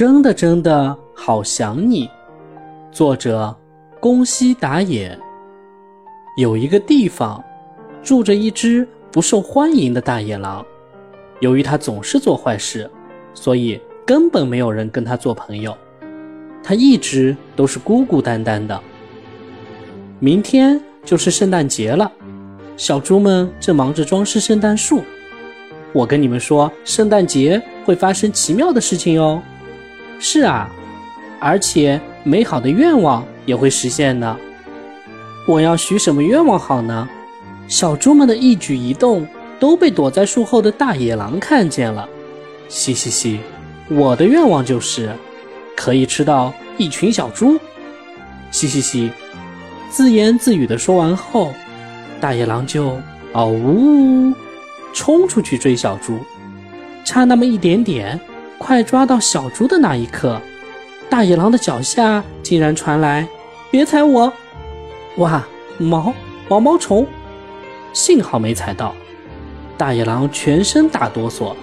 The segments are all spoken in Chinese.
真的真的好想你。作者：宫西达也。有一个地方，住着一只不受欢迎的大野狼。由于他总是做坏事，所以根本没有人跟他做朋友。他一直都是孤孤单单的。明天就是圣诞节了，小猪们正忙着装饰圣诞树。我跟你们说，圣诞节会发生奇妙的事情哟。是啊，而且美好的愿望也会实现呢。我要许什么愿望好呢？小猪们的一举一动都被躲在树后的大野狼看见了。嘻嘻嘻，我的愿望就是可以吃到一群小猪。嘻嘻嘻，自言自语的说完后，大野狼就嗷呜。冲出去追小猪，差那么一点点，快抓到小猪的那一刻，大野狼的脚下竟然传来“别踩我！”哇，毛毛毛虫！幸好没踩到，大野狼全身打哆嗦。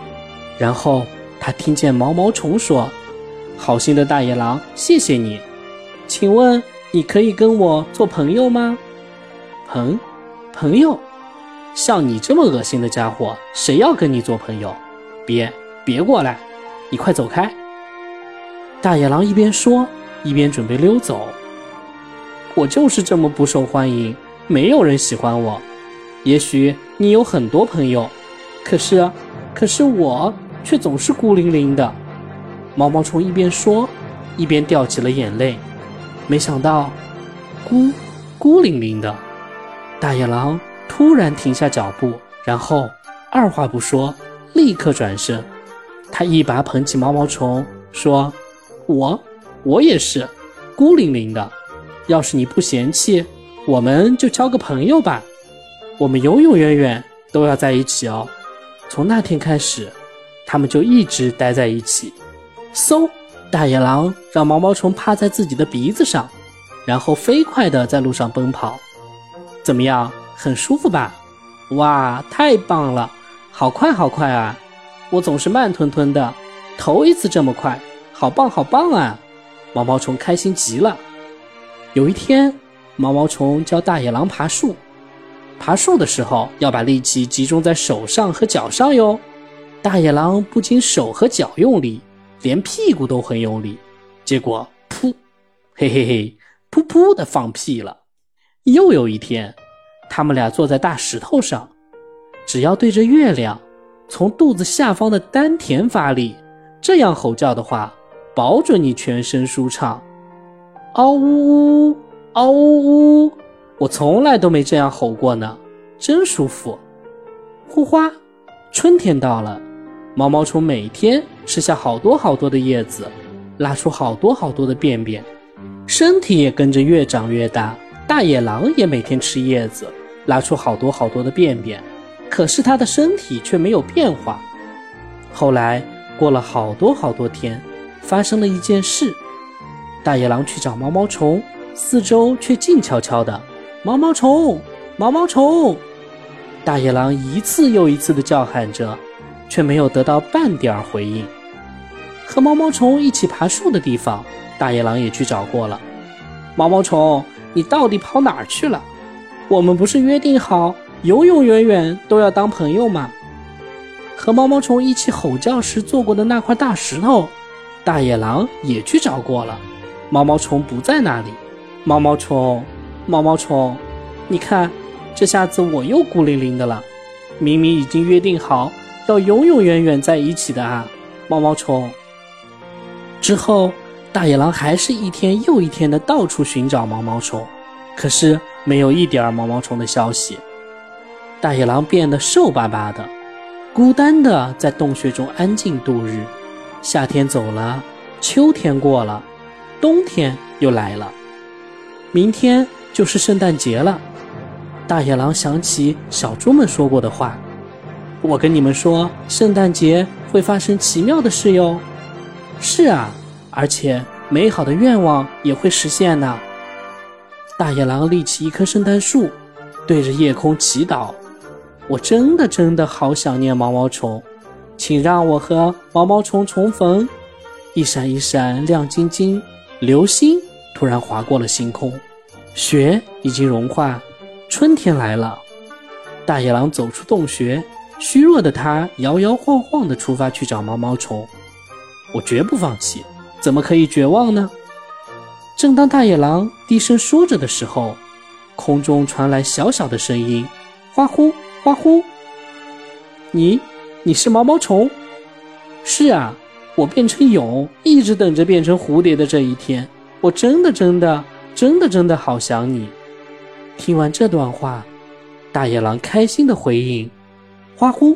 然后他听见毛毛虫说：“好心的大野狼，谢谢你，请问你可以跟我做朋友吗？”朋朋友。像你这么恶心的家伙，谁要跟你做朋友？别别过来，你快走开！大野狼一边说，一边准备溜走。我就是这么不受欢迎，没有人喜欢我。也许你有很多朋友，可是，可是我却总是孤零零的。毛毛虫一边说，一边掉起了眼泪。没想到，孤孤零零的大野狼。突然停下脚步，然后二话不说，立刻转身。他一把捧起毛毛虫，说：“我，我也是孤零零的。要是你不嫌弃，我们就交个朋友吧。我们永永远远都要在一起哦。”从那天开始，他们就一直待在一起。嗖！大野狼让毛毛虫趴在自己的鼻子上，然后飞快地在路上奔跑。怎么样？很舒服吧？哇，太棒了！好快好快啊！我总是慢吞吞的，头一次这么快，好棒好棒啊！毛毛虫开心极了。有一天，毛毛虫教大野狼爬树。爬树的时候要把力气集中在手上和脚上哟。大野狼不仅手和脚用力，连屁股都很用力，结果噗，嘿嘿嘿，噗噗的放屁了。又有一天。他们俩坐在大石头上，只要对着月亮，从肚子下方的丹田发力，这样吼叫的话，保准你全身舒畅。嗷呜呜，嗷呜呜，我从来都没这样吼过呢，真舒服。呼花，春天到了，毛毛虫每天吃下好多好多的叶子，拉出好多好多的便便，身体也跟着越长越大。大野狼也每天吃叶子，拉出好多好多的便便，可是它的身体却没有变化。后来过了好多好多天，发生了一件事：大野狼去找毛毛虫，四周却静悄悄的。毛毛虫，毛毛虫！大野狼一次又一次的叫喊着，却没有得到半点回应。和毛毛虫一起爬树的地方，大野狼也去找过了。毛毛虫。你到底跑哪儿去了？我们不是约定好永永远远都要当朋友嘛？和毛毛虫一起吼叫时坐过的那块大石头，大野狼也去找过了。毛毛虫不在那里。毛毛虫，毛毛虫，你看，这下子我又孤零零的了。明明已经约定好要永永远远在一起的啊，毛毛虫。之后。大野狼还是一天又一天的到处寻找毛毛虫，可是没有一点毛毛虫的消息。大野狼变得瘦巴巴的，孤单的在洞穴中安静度日。夏天走了，秋天过了，冬天又来了。明天就是圣诞节了。大野狼想起小猪们说过的话：“我跟你们说，圣诞节会发生奇妙的事哟。”是啊。而且美好的愿望也会实现呢。大野狼立起一棵圣诞树，对着夜空祈祷：“我真的真的好想念毛毛虫，请让我和毛毛虫重逢。”一闪一闪亮晶晶，流星突然划过了星空，雪已经融化，春天来了。大野狼走出洞穴，虚弱的他摇摇晃晃地出发去找毛毛虫。我绝不放弃，怎么可以绝望呢？正当大野狼低声说着的时候，空中传来小小的声音：“花呼花呼。”你，你是毛毛虫？是啊。我变成蛹，一直等着变成蝴蝶的这一天。我真的真的真的真的好想你。听完这段话，大野狼开心的回应：“花呼。”